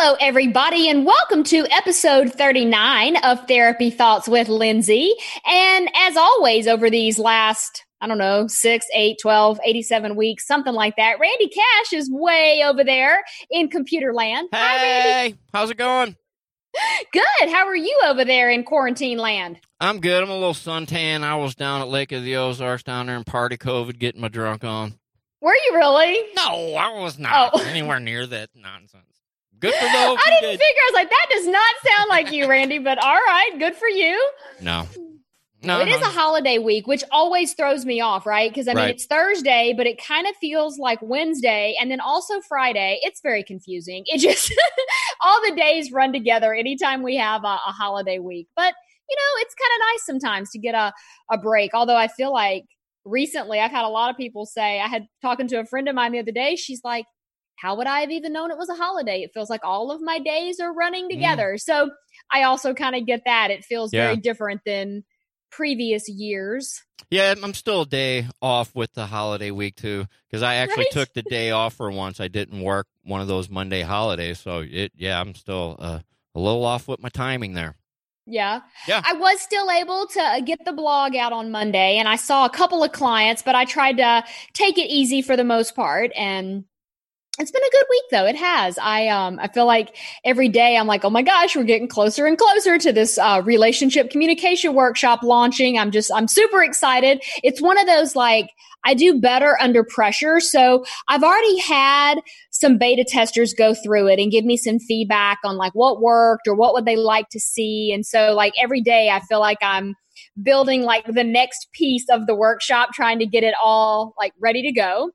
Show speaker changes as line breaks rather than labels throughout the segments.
Hello, everybody, and welcome to episode 39 of Therapy Thoughts with Lindsay. And as always, over these last, I don't know, six, eight, 12, 87 weeks, something like that, Randy Cash is way over there in computer land.
Hey,
Hi, Randy.
how's it going?
Good. How are you over there in quarantine land?
I'm good. I'm a little suntan. I was down at Lake of the Ozarks down there in party COVID getting my drunk on.
Were you really?
No, I was not
Oh.
anywhere near that nonsense. Good for those
I didn't
did.
figure. I was like, that does not sound like you, Randy, but all right. Good for you.
No. No,
it is
no.
a holiday week, which always throws me off, right? Because I mean,
Right.
it's Thursday, but it kind of feels like Wednesday and then also Friday. It's very confusing. It just, all the days run together anytime we have a, a holiday week. But, you know, it's kind of nice sometimes to get a, a break. Although I feel like recently I've had a lot of people say, I had talking to a friend of mine the other day, she's like, how would I have even known it was a holiday? It feels like all of my days are running together. So I also kind of get that. It feels
Yeah.
very different than previous years.
Yeah, I'm still a day off with the holiday week too, because I actually
Right.
took the day off for once. I didn't work one of those Monday holidays, so it. Yeah, I'm still uh, a little off with my timing there.
Yeah.
Yeah.
I was still able to uh, get the blog out on Monday and I saw a couple of clients, but I tried to take it easy for the most part and it's been a good week though. It has. I um I feel like every day I'm like, "Oh my gosh, we're getting closer and closer to this uh relationship communication workshop launching." I'm just I'm super excited. It's one of those like I do better under pressure. So I've already had some beta testers go through it and give me some feedback on like what worked or what would they like to see. And so like every day I feel like I'm building like the next piece of the workshop, trying to get it all like ready to go.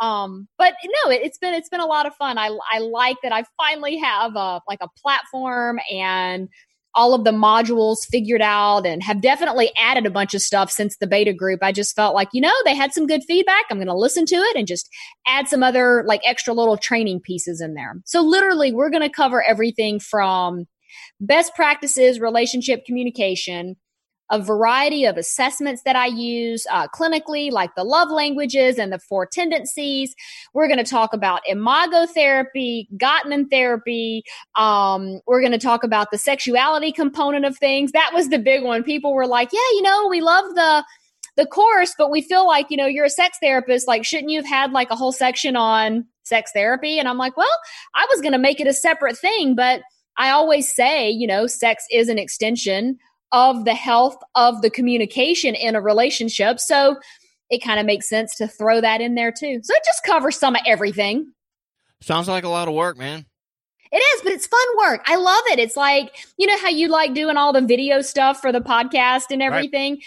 Um, but no, it, it's been it's been a lot of fun. I I like that I finally have a like a platform and all of the modules figured out and have definitely added a bunch of stuff since the beta group. I just felt like, you know, they had some good feedback. I'm going to listen to it and just add some other like extra little training pieces in there. So literally we're going to cover everything from best practices, relationship communication, a variety of assessments that I use uh, clinically, like the love languages and the four tendencies. We're going to talk about imago therapy, Gottman therapy. Um, we're going to talk about the sexuality component of things. That was the big one. People were like, "Yeah, you know, we love the." the course, but we feel like, you know, you're a sex therapist. Like, shouldn't you have had like a whole section on sex therapy? And I'm like, well, I was going to make it a separate thing, but I always say, you know, sex is an extension of the health of the communication in a relationship. So it kind of makes sense to throw that in there too. So it just covers some of everything.
Sounds like a lot of work, man.
It is, but it's fun work. I love it. It's like, you know how you like doing all the video stuff for the podcast and everything?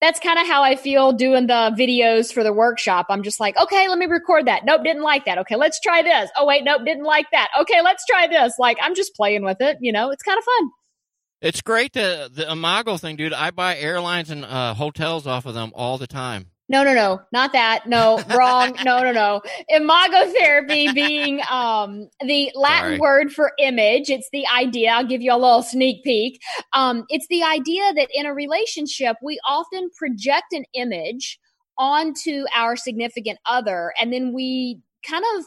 That's kind of how I feel doing the videos for the workshop. I'm just like, okay, let me record that. Nope, didn't like that. Okay, let's try this. Oh, wait, nope, didn't like that. Okay, let's try this. Like, I'm just playing with it. You know, it's kind of fun.
It's great the the Imago thing, dude. I buy airlines and uh, hotels off of them all the time.
No, no, no, not that. No, wrong. No, no, no. Imago therapy being um, the Latin
Sorry.
word for image. It's the idea. I'll give you a little sneak peek. Um, it's the idea that in a relationship, we often project an image onto our significant other, and then we kind of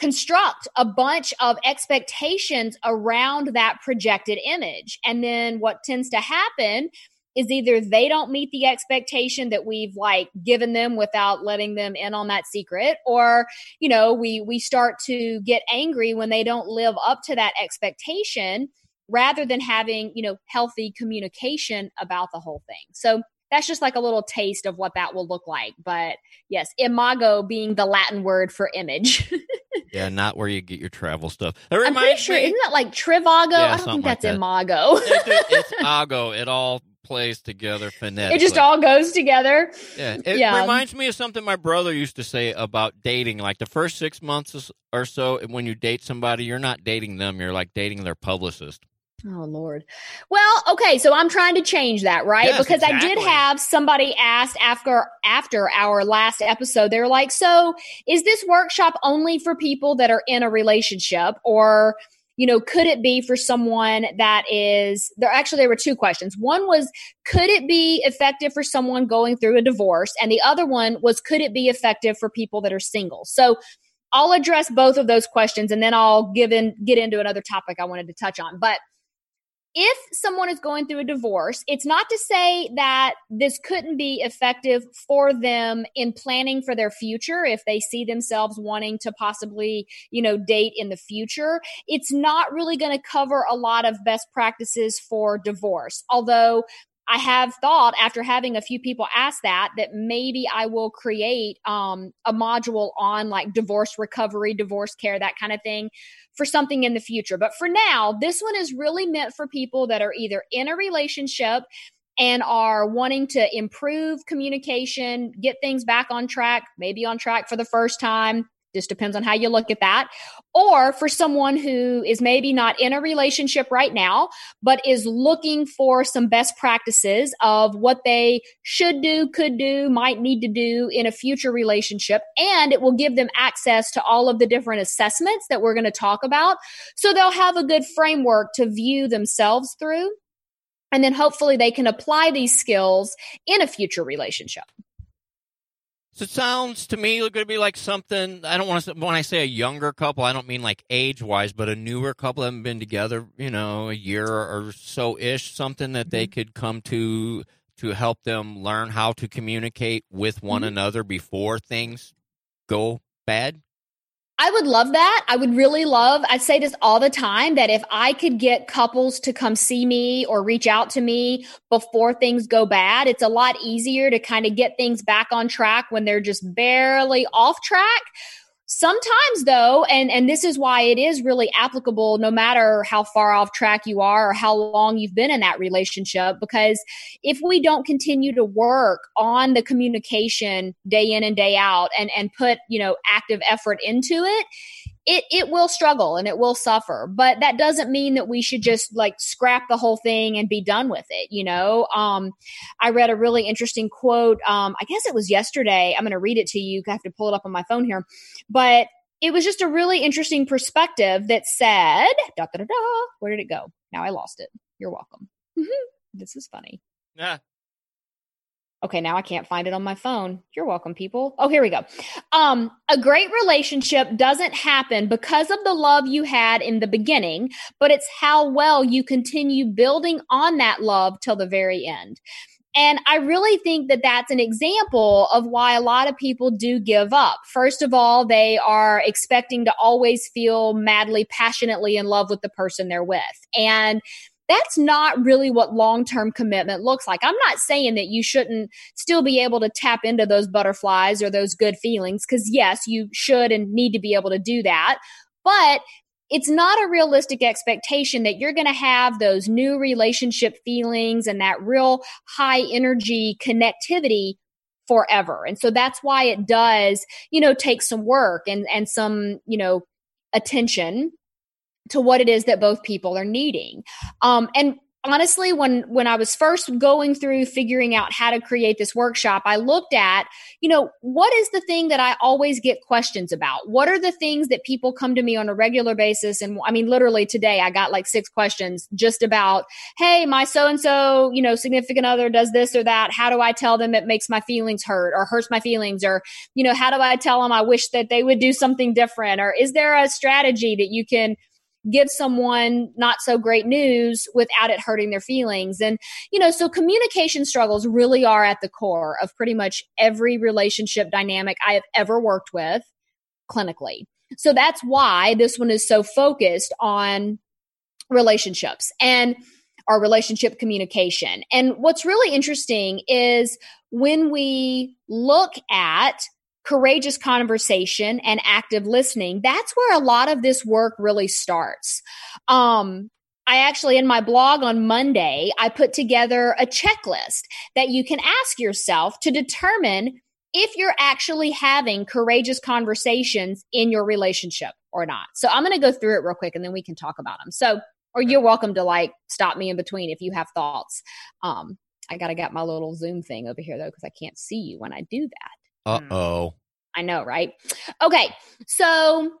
construct a bunch of expectations around that projected image. And then what tends to happen is either they don't meet the expectation that we've like given them without letting them in on that secret or you know we we start to get angry when they don't live up to that expectation rather than having you know healthy communication about the whole thing so that's just like a little taste of what that will look like but yes imago being the latin word for image
Yeah, not where you get your travel stuff. It
i'm pretty sure
me.
isn't that like trivago
Yeah,
i don't think
like
that's
that.
imago
it's, it's Ago. It all plays together phonetically.
it just all goes together
Yeah, it
Yeah.
reminds me of something my brother used to say about dating. Like the first six months or so, when you date somebody, you're not dating them; you're like dating their publicist.
Oh Lord. Well, okay, so I'm trying to change that, right?
Yes,
because I did have somebody asked after after our last episode. They were like, "So, is this workshop only for people that are in a relationship or you know, could it be for someone that is there actually there were two questions. One was could it be effective for someone going through a divorce and the other one was could it be effective for people that are single? So, I'll address both of those questions and then I'll give in get into another topic I wanted to touch on. But if someone is going through a divorce, it's not to say that this couldn't be effective for them in planning for their future if they see themselves wanting to possibly, you know, date in the future. It's not really going to cover a lot of best practices for divorce. Although I have thought after having a few people ask that that maybe I will create um, a module on like divorce recovery, divorce care, that kind of thing for something in the future. But for now, this one is really meant for people that are either in a relationship and are wanting to improve communication, get things back on track, maybe on track for the first time, just depends on how you look at that. Or for someone who is maybe not in a relationship right now, but is looking for some best practices of what they should do, could do, might need to do in a future relationship. And it will give them access to all of the different assessments that we're going to talk about. So they'll have a good framework to view themselves through. And then hopefully they can apply these skills in a future relationship.
So it sounds to me going to be like something. I don't want to. When I say a younger couple, I don't mean like age wise, but a newer couple that haven't been together, you know, a year or so ish. Something that they mm-hmm. could come to to help them learn how to communicate with one mm-hmm. another before things go bad.
I would love that. I would really love, I say this all the time that if I could get couples to come see me or reach out to me before things go bad, it's a lot easier to kind of get things back on track when they're just barely off track Sometimes though, and, and this is why it is really applicable no matter how far off track you are or how long you've been in that relationship, because if we don't continue to work on the communication day in and day out and, and put, you know, active effort into it, it it will struggle and it will suffer but that doesn't mean that we should just like scrap the whole thing and be done with it you know? Um i read a really interesting quote um i guess it was yesterday i'm going to read it to you i have to pull it up on my phone here but it was just a really interesting perspective that said da, da, da, da, where did it go? Now i lost it. You're welcome. This is funny. Yeah Okay, now I can't find it on my phone. You're welcome, people. Oh, here we go. Um, a great relationship doesn't happen because of the love you had in the beginning, but it's how well you continue building on that love till the very end. And I really think that that's an example of why a lot of people do give up. First of all, they are expecting to always feel madly, passionately in love with the person they're with. And that's not really what long term commitment looks like. I'm not saying that you shouldn't still be able to tap into those butterflies or those good feelings, because yes, you should and need to be able to do that. But it's not a realistic expectation that you're going to have those new relationship feelings and that real high energy connectivity forever. And so that's why it does, you know, take some work and and some, you know, attention to what it is that both people are needing. Um, and honestly when when i was first going through figuring out how to create this workshop i looked at you know what is the thing that i always get questions about? What are the things that people come to me on a regular basis? And i mean literally today i got like six questions just about hey my so and so you know significant other does this or that. How do i tell them it makes my feelings hurt or hurts my feelings? Or you know how do i tell them i wish that they would do something different? Or is there a strategy that you can give someone not so great news without it hurting their feelings. And, you know, so communication struggles really are at the core of pretty much every relationship dynamic I have ever worked with clinically. So that's why this one is so focused on relationships and our relationship communication. And what's really interesting is when we look at courageous conversation and active listening, that's where a lot of this work really starts. Um, I actually, in my blog on Monday, I put together a checklist that you can ask yourself to determine if you're actually having courageous conversations in your relationship or not. So I'm going to go through it real quick and then we can talk about them. So, or you're welcome to like stop me in between if you have thoughts. Um, I got to get my little Zoom thing over here though, because I can't see you when I do that.
Uh oh.
I know, right? Okay, so,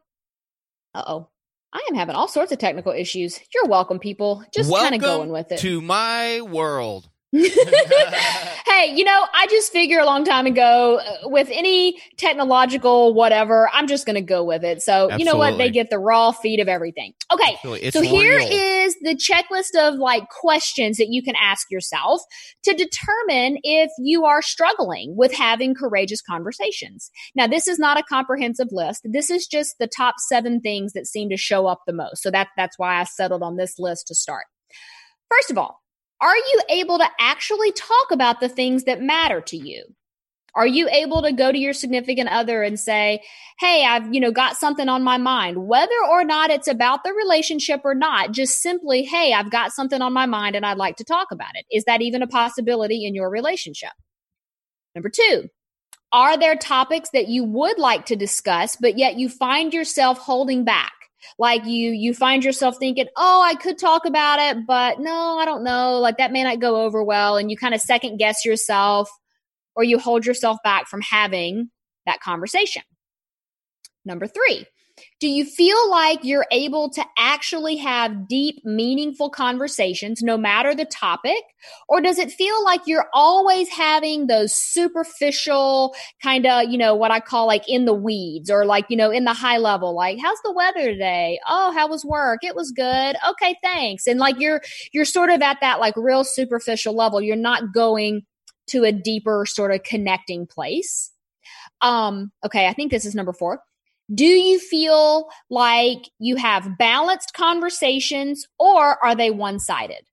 uh oh. I am having all sorts of technical issues. You're welcome, people. Just kind of going with it.
To my world.
hey, you know, I just figure a long time ago uh, with any technological whatever, I'm just going to go with it. So, Absolutely. you know what? They get the raw feed of everything. Okay. So here is the checklist of like questions that you can ask yourself to determine if you are struggling with having courageous conversations. Now, this is not a comprehensive list. This is just the top seven things that seem to show up the most. So that, that's why I settled on this list to start. First of all, are you able to actually talk about the things that matter to you? Are you able to go to your significant other and say, Hey, I've, you know, got something on my mind, whether or not it's about the relationship or not, just simply, Hey, I've got something on my mind and I'd like to talk about it. Is that even a possibility in your relationship? Number two, are there topics that you would like to discuss, but yet you find yourself holding back? Like you you find yourself thinking oh i could talk about it but no i don't know. Like that may not go over well and you kind of second guess yourself or you hold yourself back from having that conversation. Number three do you feel like you're able to actually have deep, meaningful conversations no matter the topic? Or does it feel like you're always having those superficial kind of, you know, what I call like in the weeds or like, you know, in the high level, like, how's the weather today? Oh, how was work? It was good. Okay, thanks. And like you're, you're sort of at that like real superficial level. You're not going to a deeper sort of connecting place. Um, okay, I think this is number four. Do you feel like you have balanced conversations or are they one sided?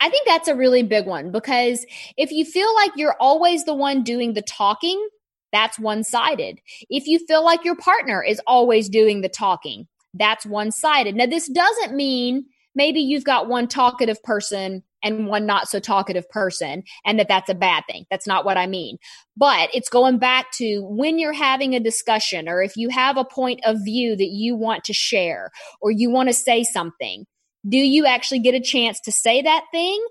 I think that's a really big one because if you feel like you're always the one doing the talking, that's one sided. If you feel like your partner is always doing the talking, that's one sided. Now, this doesn't mean maybe you've got one talkative person and one not so talkative person and that that's a bad thing. That's not what I mean. But it's going back to when you're having a discussion or if you have a point of view that you want to share or you want to say something, do you actually get a chance to say that thing?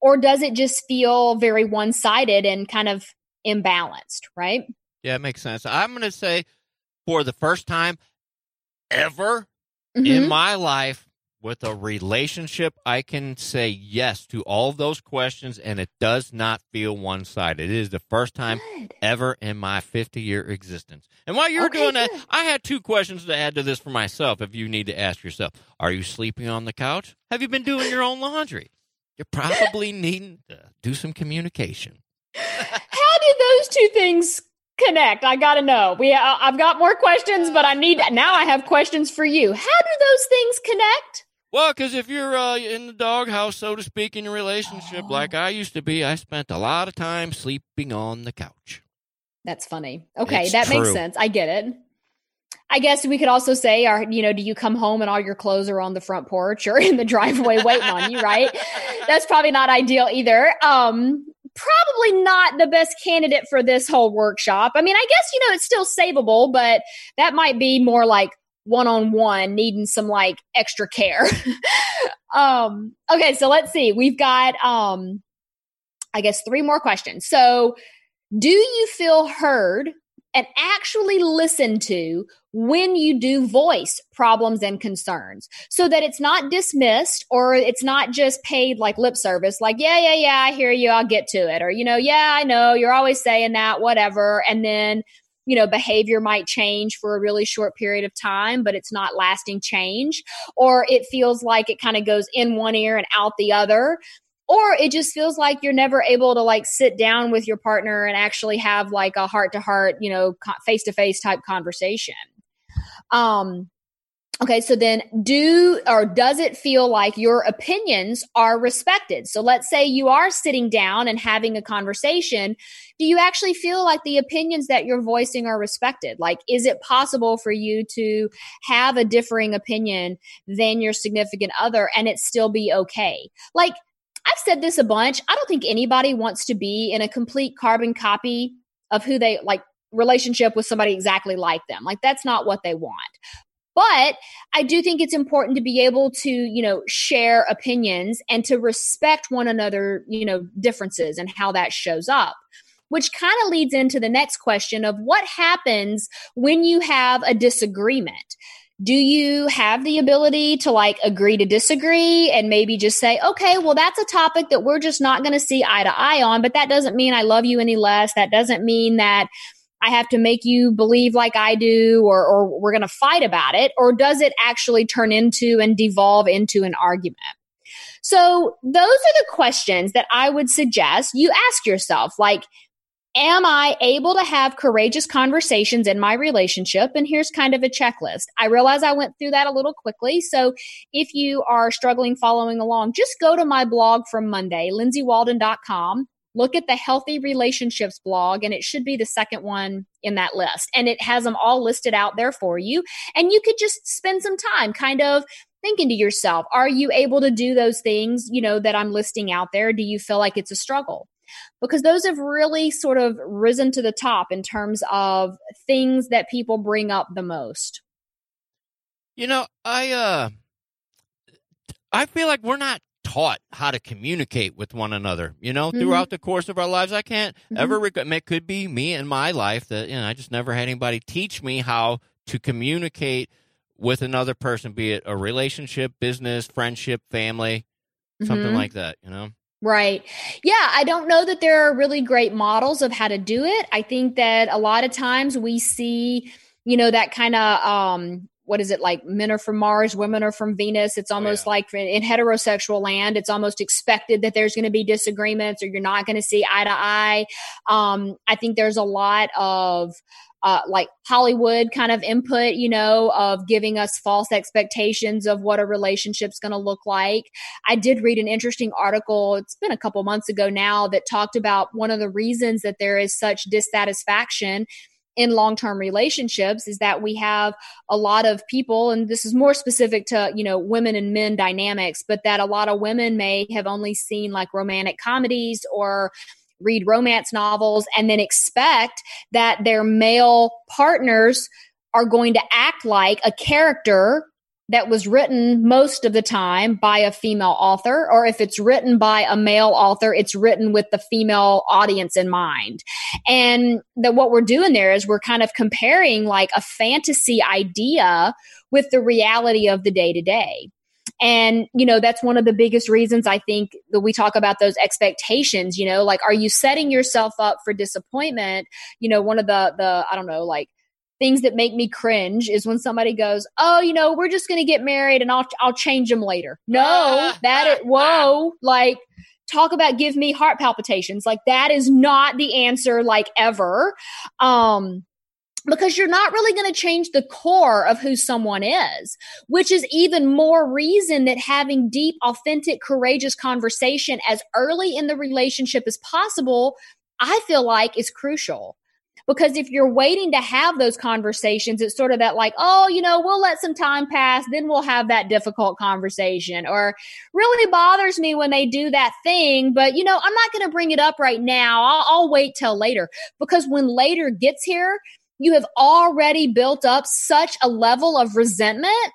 Or does it just feel very one sided and kind of imbalanced, right?
Yeah, it makes sense. I'm going to say for the first time ever mm-hmm. in my life, with a relationship, I can say yes to all those questions, and it does not feel one sided. It is the first time good. ever in my 50 year existence. And while you're okay, doing that, I had two questions to add to this for myself. If you need to ask yourself, are you sleeping on the couch? Have you been doing your own laundry? You're probably needing to do some communication.
How did those two things connect? I got to know. We, uh, I've got more questions, but I need now. I have questions for you. How do those things connect?
Well, because if you're uh, in the doghouse, so to speak, in a relationship oh. like I used to be, I spent a lot of time sleeping on the couch.
That's funny. Okay, it's that true. makes sense. I get it. I guess we could also say, are you know, do you come home and all your clothes are on the front porch or in the driveway waiting on you? Right? That's probably not ideal either. Um, probably not the best candidate for this whole workshop. I mean, I guess you know it's still savable, but that might be more like one on one needing some like extra care. um, okay, so let's see. We've got, um, I guess, three more questions. So, do you feel heard and actually listened to when you do voice problems and concerns so that it's not dismissed or it's not just paid like lip service, like, yeah, yeah, yeah, I hear you, I'll get to it. Or, you know, yeah, I know, you're always saying that, whatever. And then you know, behavior might change for a really short period of time, but it's not lasting change. Or it feels like it kind of goes in one ear and out the other. Or it just feels like you're never able to like sit down with your partner and actually have like a heart to heart, you know, face to face type conversation. Um, Okay, so then do or does it feel like your opinions are respected? So let's say you are sitting down and having a conversation. Do you actually feel like the opinions that you're voicing are respected? Like, is it possible for you to have a differing opinion than your significant other and it still be okay? Like, I've said this a bunch. I don't think anybody wants to be in a complete carbon copy of who they like relationship with somebody exactly like them. Like that's not what they want. But I do think it's important to be able to, you know, share opinions and to respect one another, you know, differences and how that shows up which kind of leads into the next question of what happens when you have a disagreement. do you have the ability to like agree to disagree and maybe just say, okay, well, that's a topic that we're just not going to see eye to eye on, but that doesn't mean I love you any less. That doesn't mean that I have to make you believe like I do or, or we're going to fight about it? Or does it actually turn into and devolve into an argument? So those are the questions that I would suggest you ask yourself. Like, am I able to have courageous conversations in my relationship? And here's kind of a checklist. I realize I went through that a little quickly. So if you are struggling following along, just go to my blog from Monday, lindsaywalden.com. Look at the healthy relationships blog, and it should be the second one in that list. And it has them all listed out there for you. And you could just spend some time kind of thinking to yourself, are you able to do those things, you know, that I'm listing out there? Do you feel like it's a struggle? because those have really sort of risen to the top in terms of things that people bring up the most.
You know, I uh I feel like we're not taught how to communicate with one another, you know, mm-hmm. throughout the course of our lives. I can't mm-hmm. ever regret it could be me in my life that you know, I just never had anybody teach me how to communicate with another person, be it a relationship, business, friendship, family, something mm-hmm. like that, you know.
Right. Yeah, I don't know that there are really great models of how to do it. I think that a lot of times we see, you know, that kind of um what is it like men are from mars women are from venus it's oh, almost yeah. like in heterosexual land it's almost expected that there's going to be disagreements or you're not going to see eye to eye um, i think there's a lot of uh, like Hollywood kind of input, you know, of giving us false expectations of what a relationship's going to look like. I did read an interesting article, it's been a couple months ago now, that talked about one of the reasons that there is such dissatisfaction in long term relationships is that we have a lot of people, and this is more specific to, you know, women and men dynamics, but that a lot of women may have only seen like romantic comedies or read romance novels and then expect that their male partners are going to act like a character that was written most of the time by a female author, or if it's written by a male author, it's written with the female audience in mind. And that what we're doing there is we're kind of comparing like a fantasy idea with the reality of the day to day. And, you know, that's one of the biggest reasons I think that we talk about those expectations, you know, like, are you setting yourself up for disappointment? You know, one of the, the, I don't know, like, things that make me cringe is when somebody goes, "Oh, you know, we're just going to get married and I'll I'll change them later." No, that it whoa, like talk about give me heart palpitations. Like that is not the answer like ever. Um because you're not really going to change the core of who someone is, which is even more reason that having deep, authentic, courageous conversation as early in the relationship as possible, I feel like is crucial. Because if you're waiting to have those conversations, it's sort of that like, oh, you know, we'll let some time pass, then we'll have that difficult conversation. Or really bothers me when they do that thing, but you know, I'm not going to bring it up right now. I'll, I'll wait till later. Because when later gets here, you have already built up such a level of resentment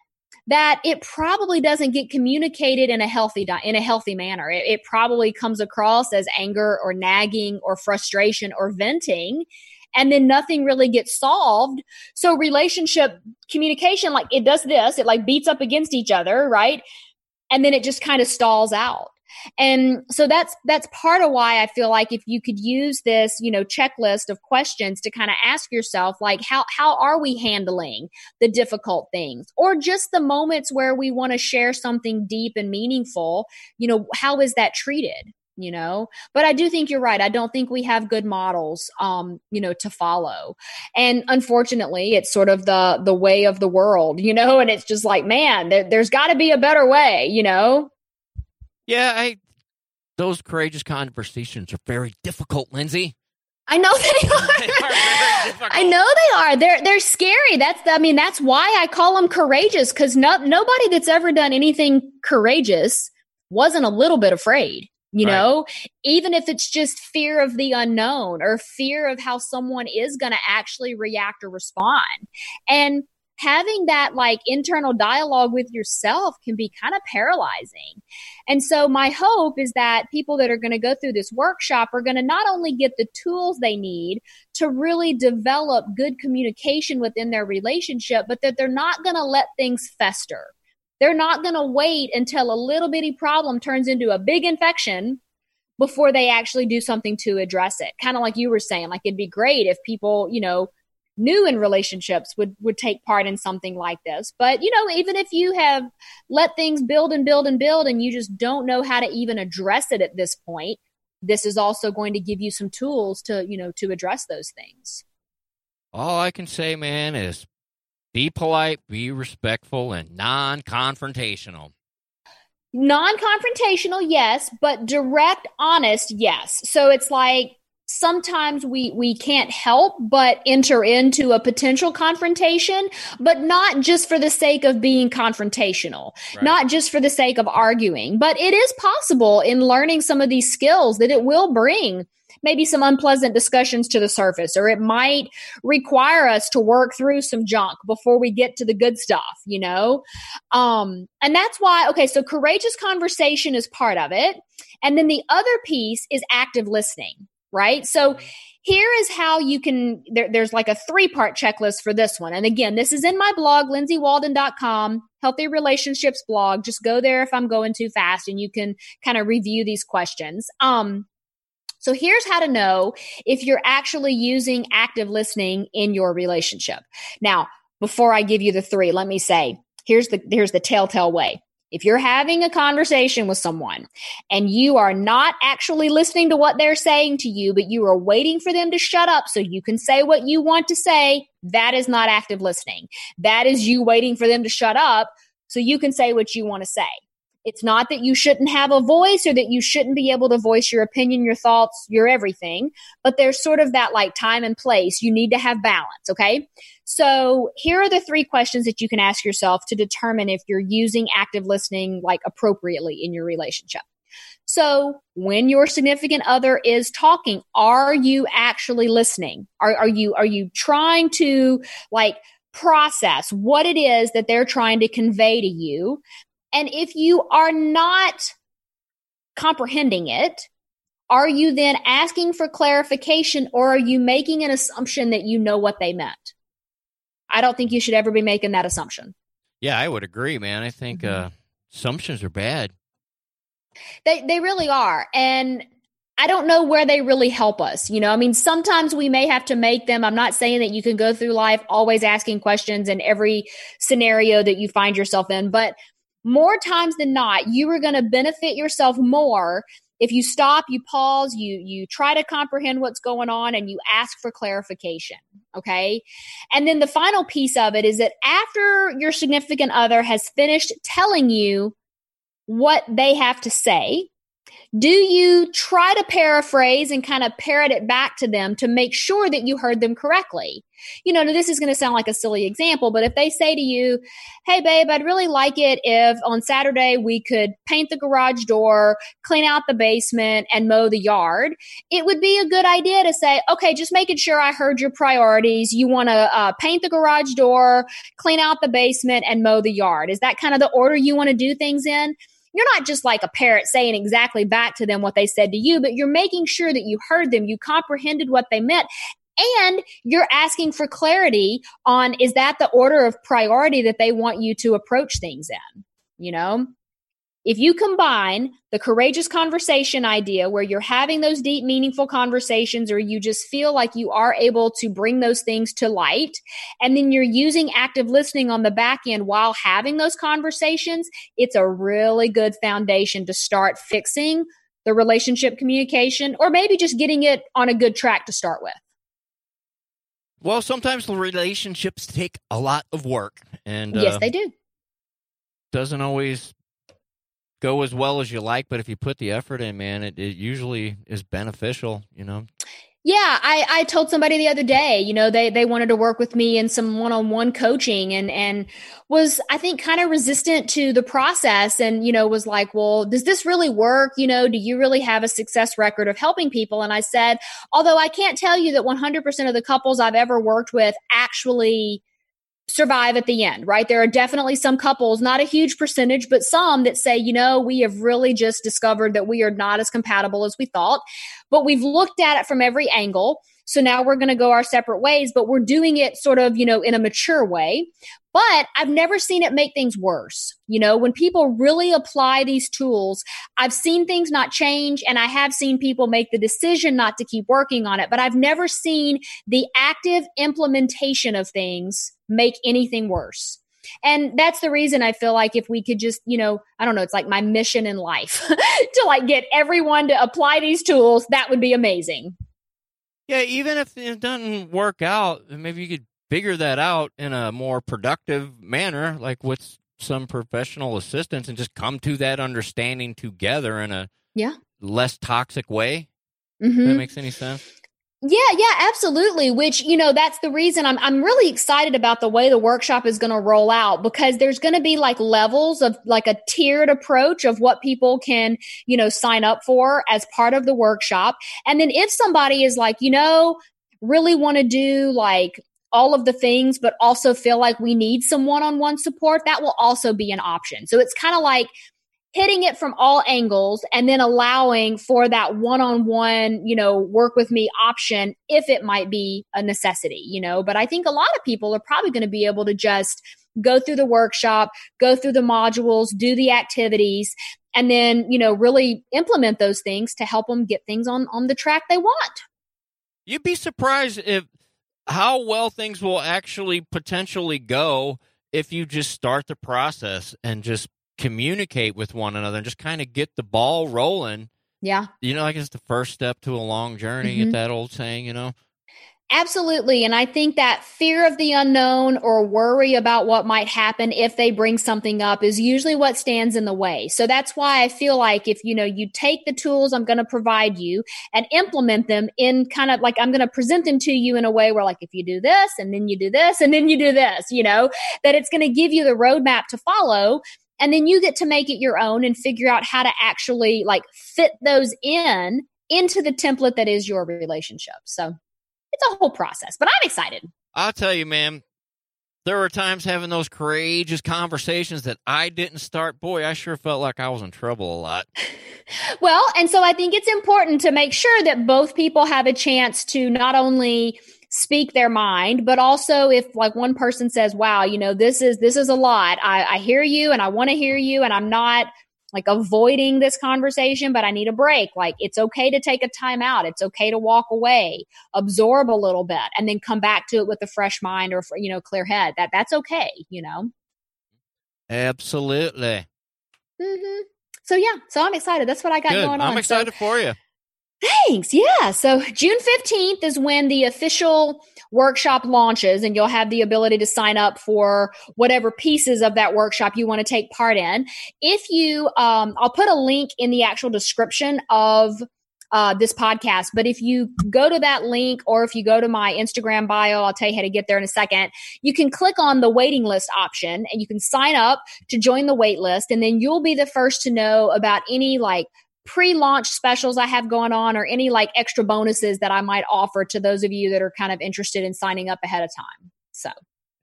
that it probably doesn't get communicated in a healthy in a healthy manner. It, it, probably comes across as anger or nagging or frustration or venting, and then nothing really gets solved. So relationship communication, like it does this, it like beats up against each other, right? And then it just kind of stalls out. And so that's that's part of why I feel like if you could use this, you know, checklist of questions to kind of ask yourself like how how are we handling the difficult things or just the moments where we want to share something deep and meaningful, you know, how is that treated? You know but i do think you're right i don't think we have good models um you know to follow and unfortunately it's sort of the the way of the world you know and it's just like man there, there's got to be a better way you know
yeah, I those courageous conversations are very difficult, Lindsay.
I know they are. I know they are. They're they're scary. That's I mean that's why I call them courageous because no, nobody that's ever done anything courageous wasn't a little bit afraid. You right. know, even if it's just fear of the unknown or fear of how someone is going to actually react or respond. And having that like internal dialogue with yourself can be kind of paralyzing. And so my hope is that people that are going to go through this workshop are going to not only get the tools they need to really develop good communication within their relationship, but that they're not going to let things fester. They're not going to wait until a little bitty problem turns into a big infection before they actually do something to address it. Kind of like you were saying, like it'd be great if people, you know, new in relationships would would take part in something like this. But, you know, even if you have let things build and build and build and you just don't know how to even address it at this point, this is also going to give you some tools to, you know, to address those things.
All I can say, man, is be polite, be respectful, and non confrontational.
Non confrontational, yes, but direct, honest, yes. So it's like sometimes we we can't help but enter into a potential confrontation but not just for the sake of being confrontational right. not just for the sake of arguing but it is possible in learning some of these skills that it will bring maybe some unpleasant discussions to the surface, or it might require us to work through some junk before we get to the good stuff, you know? Um, and that's why, okay, so courageous conversation is part of it. And then the other piece is active listening, right? So, here is how you can there, there's like a three part checklist for this one and again this is in my blog lindsaywalden.com healthy relationships blog just go there if i'm going too fast and you can kind of review these questions um so here's how to know if you're actually using active listening in your relationship. Now, before I give you the three, let me say, here's the, here's the telltale way. If you're having a conversation with someone and you are not actually listening to what they're saying to you, but you are waiting for them to shut up so you can say what you want to say, that is not active listening. That is you waiting for them to shut up so you can say what you want to say. It's not that you shouldn't have a voice or that you shouldn't be able to voice your opinion, your thoughts, your everything, but there's sort of that like time and place. You need to have balance, okay? So here are the three questions that you can ask yourself to determine if you're using active listening like appropriately in your relationship. So when your significant other is talking, are you actually listening? Are, are you, are you trying to like process what it is that they're trying to convey to you and if you are not comprehending it, are you then asking for clarification or are you making an assumption that you know what they meant? I don't think you should ever be making that assumption.
Yeah, I would agree, man. I think mm-hmm. uh, assumptions are bad.
They they really are. And I don't know where they really help us. You know, I mean, sometimes we may have to make them. I'm not saying that you can go through life always asking questions in every scenario that you find yourself in, but more times than not, you are going to benefit yourself more if you stop, you pause, you you try to comprehend what's going on and you ask for clarification, okay? And then the final piece of it is that after your significant other has finished telling you what they have to say, do you try to paraphrase and kind of parrot it back to them to make sure that you heard them correctly? You know, this is going to sound like a silly example, but if they say to you, Hey, babe, I'd really like it if on Saturday we could paint the garage door, clean out the basement, and mow the yard, it would be a good idea to say, Okay, just making sure I heard your priorities. You want to uh, paint the garage door, clean out the basement, and mow the yard. Is that kind of the order you want to do things in? you're not just like a parrot saying exactly back to them what they said to you, but you're making sure that you heard them, you comprehended what they meant. And you're asking for clarity on is that the order of priority that they want you to approach things in? You know? If you combine the courageous conversation idea where you're having those deep, meaningful conversations, or you just feel like you are able to bring those things to light, and then you're using active listening on the back end while having those conversations, it's a really good foundation to start fixing the relationship communication or maybe just getting it on a good track to start with.
Well, sometimes the relationships take a lot of work, and
yes, uh, they do.
Doesn't always go as well as you like, but if you put the effort in, man, it, it usually is beneficial, you know?
Yeah, I, I told somebody the other day, you know, they, they wanted to work with me in some one-on-one coaching and, and was, I think, kind of resistant to the process and, you know, was like, well, does this really work? You know, do you really have a success record of helping people? And I said, although I can't tell you that 100% of the couples I've ever worked with actually survive at the end, right? There are definitely some couples, not a huge percentage, but some that say, you know, we have really just discovered that we are not as compatible as we thought, but we've looked at it from every angle. So now we're going to go our separate ways, but we're doing it sort of, you know, in a mature way. But I've never seen it make things worse. You know, when people really apply these tools, I've seen things not change and I have seen people make the decision not to keep working on it, but I've never seen the active implementation of things make anything worse. And that's the reason I feel like if we could just, you know, I don't know, it's like my mission in life to like get everyone to apply these tools, that would be amazing.
Yeah, even if it doesn't work out, maybe you could figure that out in a more productive manner, like with some professional assistance, and just come to that understanding together in a
yeah
less toxic way.
Mm-hmm.
that makes any sense.
Yeah, yeah, absolutely. Which, you know, that's the reason I'm I'm really excited about the way the workshop is going to roll out because there's going to be like levels of like a tiered approach of what people can, you know, sign up for as part of the workshop. And then if somebody is like, you know, really want to do like all of the things, but also feel like we need some one on one support, that will also be an option. So it's kind of like hitting it from all angles and then allowing for that one-on-one you know work with me option if it might be a necessity you know? But i think a lot of people are probably going to be able to just go through the workshop go through the modules do the activities and then you know really implement those things to help them get things on on the track they want.
You'd be surprised if how well things will actually potentially go if you just start the process and just communicate with one another and just kind of get the ball rolling.
Yeah.
You know, like it's the first step to a long journey, mm-hmm. that old saying, you know?
Absolutely. And I think that fear of the unknown or worry about what might happen if they bring something up is usually what stands in the way. So that's why I feel like if, you know, you take the tools I'm going to provide you and implement them in kind of like I'm going to present them to you in a way where like if you do this and then you do this and then you do this, you know, that it's going to give you the roadmap to follow and then you get to make it your own and figure out how to actually like fit those in into the template that is your relationship. So it's a whole process, but I'm excited.
I'll tell you, man, there were times having those courageous conversations that I didn't start. Boy, I sure felt like I was in trouble a lot.
well, and so I think it's important to make sure that both people have a chance to not only speak their mind, but also if like one person says, wow, you know, this is, this is a lot. I, I hear you and I want to hear you and I'm not like avoiding this conversation, but I need a break. Like it's okay to take a time out. It's okay to walk away, absorb a little bit and then come back to it with a fresh mind or, you know, clear head. That that's okay, you know?
Absolutely.
Mm-hmm. So yeah, so I'm excited. That's what I got
Good.
going on.
I'm excited
so,
for you.
Thanks. Yeah. So June 15th is when the official workshop launches and you'll have the ability to sign up for whatever pieces of that workshop you want to take part in. If you, um, I'll put a link in the actual description of uh, this podcast. But if you go to that link or if you go to my Instagram bio, I'll tell you how to get there in a second. You can click on the waiting list option and you can sign up to join the wait list. And then you'll be the first to know about any like pre-launch specials I have going on or any like extra bonuses that I might offer to those of you that are kind of interested in signing up ahead of time. So,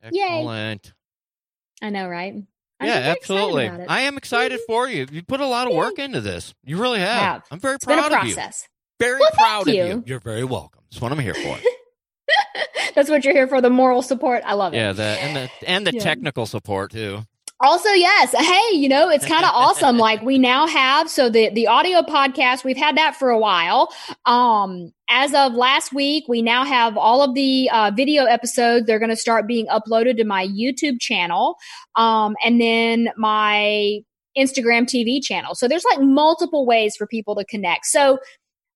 excellent.
Yay. I know, right?
I'm yeah, absolutely. I am excited for you. You put a lot of work into this. You really have. have. I'm very
it's
proud
of you.
Very
well,
proud
of
you.
you.
You're very welcome. That's what I'm here for.
That's what you're here for. The moral support. I love it.
Yeah, the and the and the yeah. technical support too
also yes. Hey you know it's kind of awesome. Like we now have so the the audio podcast we've had that for a while. Um as of last week we now have all of the uh, video episodes they're going to start being uploaded to my youtube channel um and then my instagram tv channel. So there's like multiple ways for people to connect. So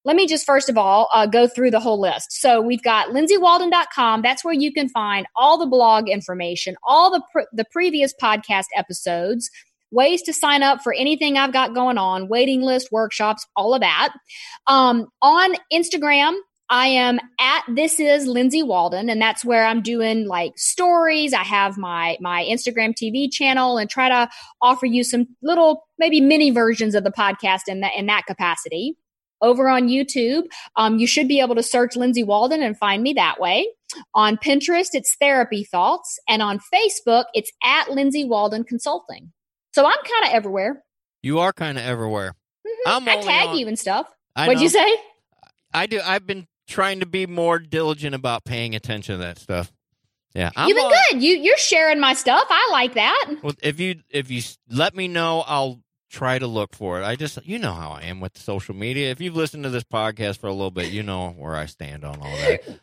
let me just first of all uh, go through the whole list. So we've got lindsaywalden.com. That's where you can find all the blog information, all the the previous podcast episodes, ways to sign up for anything I've got going on, waiting list, workshops, all of that. Um, on Instagram, I am at this is Lindsay Walden, and that's where I'm doing like stories. I have my my Instagram TV channel and try to offer you some little maybe mini versions of the podcast in that in that capacity over on YouTube. Um, you should be able to search Lindsay Walden and find me that way. On Pinterest, it's Therapy Thoughts. And on Facebook, it's at Lindsay Walden Consulting. So I'm kind of everywhere.
You are kind of everywhere.
Mm-hmm. i tag
on,
you and stuff.
I
What'd
know.
you say?
I do. I've been trying to be more diligent about paying attention to that stuff. Yeah, I'm
You've been good. You you're sharing my stuff. I like that.
Well, if you if you let me know, I'll try to look for it. I just you know how I am with social media. If you've listened to this podcast for a little bit, you know where I stand on all that.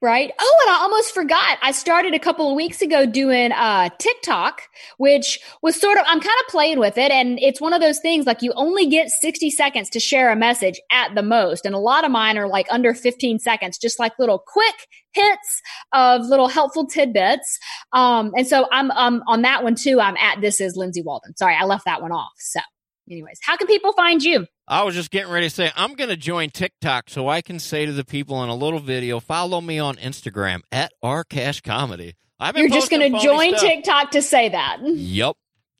Right. Oh, and I almost forgot. I started a couple of weeks ago doing uh TikTok, which was sort of I'm kind of playing with it and it's one of those things like you only get 60 seconds to share a message at the most and a lot of mine are like under 15 seconds, just like little quick hits of little helpful tidbits. Um and so I'm um on that one too. I'm at this is Lindsay Walden. Sorry, I left that one off. So, anyways, how can people find you?
I was just getting ready to say I'm going to join TikTok so I can say to the people in a little video, follow me on Instagram at rcash comedy. I've been
You're just going to join
stuff.
TikTok to say that.
Yep.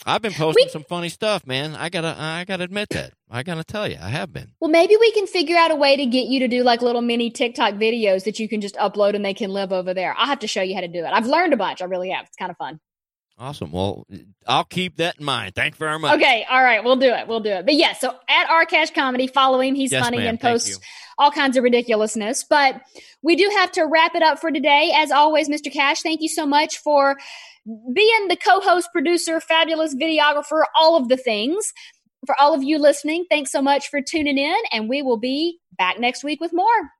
I've been posting
We-
some funny stuff, man. I gotta, I gotta admit that. I gotta tell you, I have been.
Well, maybe we can figure out a way to get you to do like little mini TikTok videos that you can just upload and they can live over there. I'll have to show you how to do it. I've learned a bunch. I really have. It's kind of fun.
Awesome. Well, I'll keep that in mind. Thank you very much.
Okay. All right. We'll do it. We'll do it. But yeah, so at rcash comedy, follow him. He's
Yes,
funny
ma'am.
and posts all kinds of ridiculousness. But we do have to wrap it up for today. As always, Mr. Cash, thank you so much for being the co host, producer, fabulous videographer, all of the things. For all of you listening, thanks so much for tuning in, and we will be back next week with more.